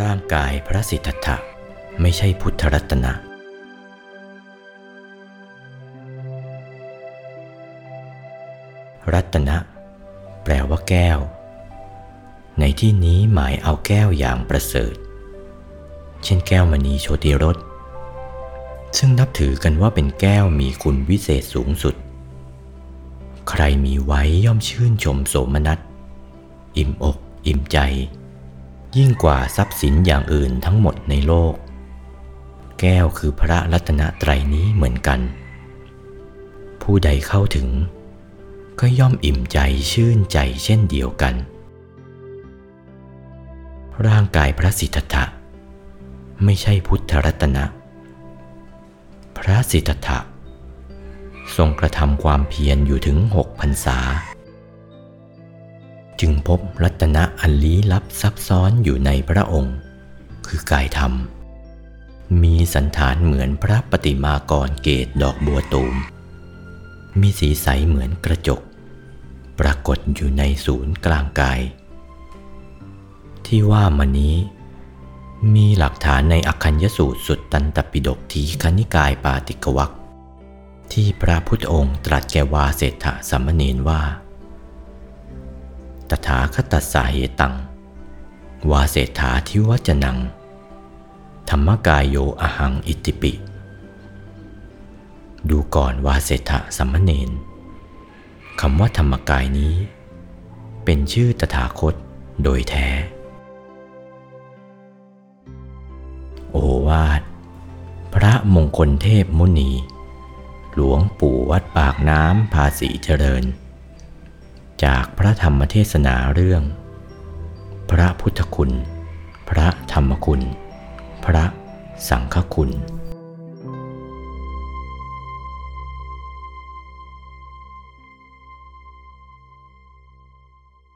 ร่างกายพระสิทธัตถะไม่ใช่พุทธรัตนะ รัตนะ แปลว่าแก้ว ในที่นี้หมายเอาแก้วอย่างประเสริฐ เช่นแก้วมณีโชติรส ซึ่งนับถือกันว่าเป็นแก้วมีคุณวิเศษสูงสุด ใครมีไว้ย่อมชื่นชมโสมนัส อิ่มอก อิ่มใจ ยิ่งกว่าทรัพย์สินอย่างอื่นทั้งหมดในโลก แก้วคือพระรัตนตรัยนี้เหมือนกัน ผู้ใดเข้าถึง ก็ย่อมอิ่มใจชื่นใจเช่นเดียวกัน ร่างกายพระสิทธัตถะไม่ใช่พุทธรัตนะ พระสิทธัตถะทรงกระทำความเพียรอยู่ถึงหกพรรษา จึงพบรัตนะอันลี้ลับซับซ้อนอยู่ในพระองค์ คือกายธรรม มีสันฐานเหมือนพระปฏิมากรเกตดอกบัวตูม มีสีใสเหมือนกระจก ปรากฏอยู่ในศูนย์กลางกาย ที่ว่ามานี้ มีหลักฐานในอคัญญสูตรสุดตันตปิฎกทีคณิกายปาติกวักที่พระพุทธองค์ตรัสแก่วาเศรษฐสัมมเนนว่า ถาคตสาเหตัง วาเศรษฐาทิวัจนัง ธรรมกายโยอหังอิติปิ ดูก่อนวาเศรษฐสัมมเนนคำว่าธรรมกายนี้ เป็นชื่อตถาคตโดยแท้ โอวาท พระมงคลเทพมุนี หลวงปู่วัดปากน้ำภาษีเจริญ จากพระธรรมเทศนาเรื่อง พระพุทธคุณ พระธรรมคุณ พระสังฆคุณ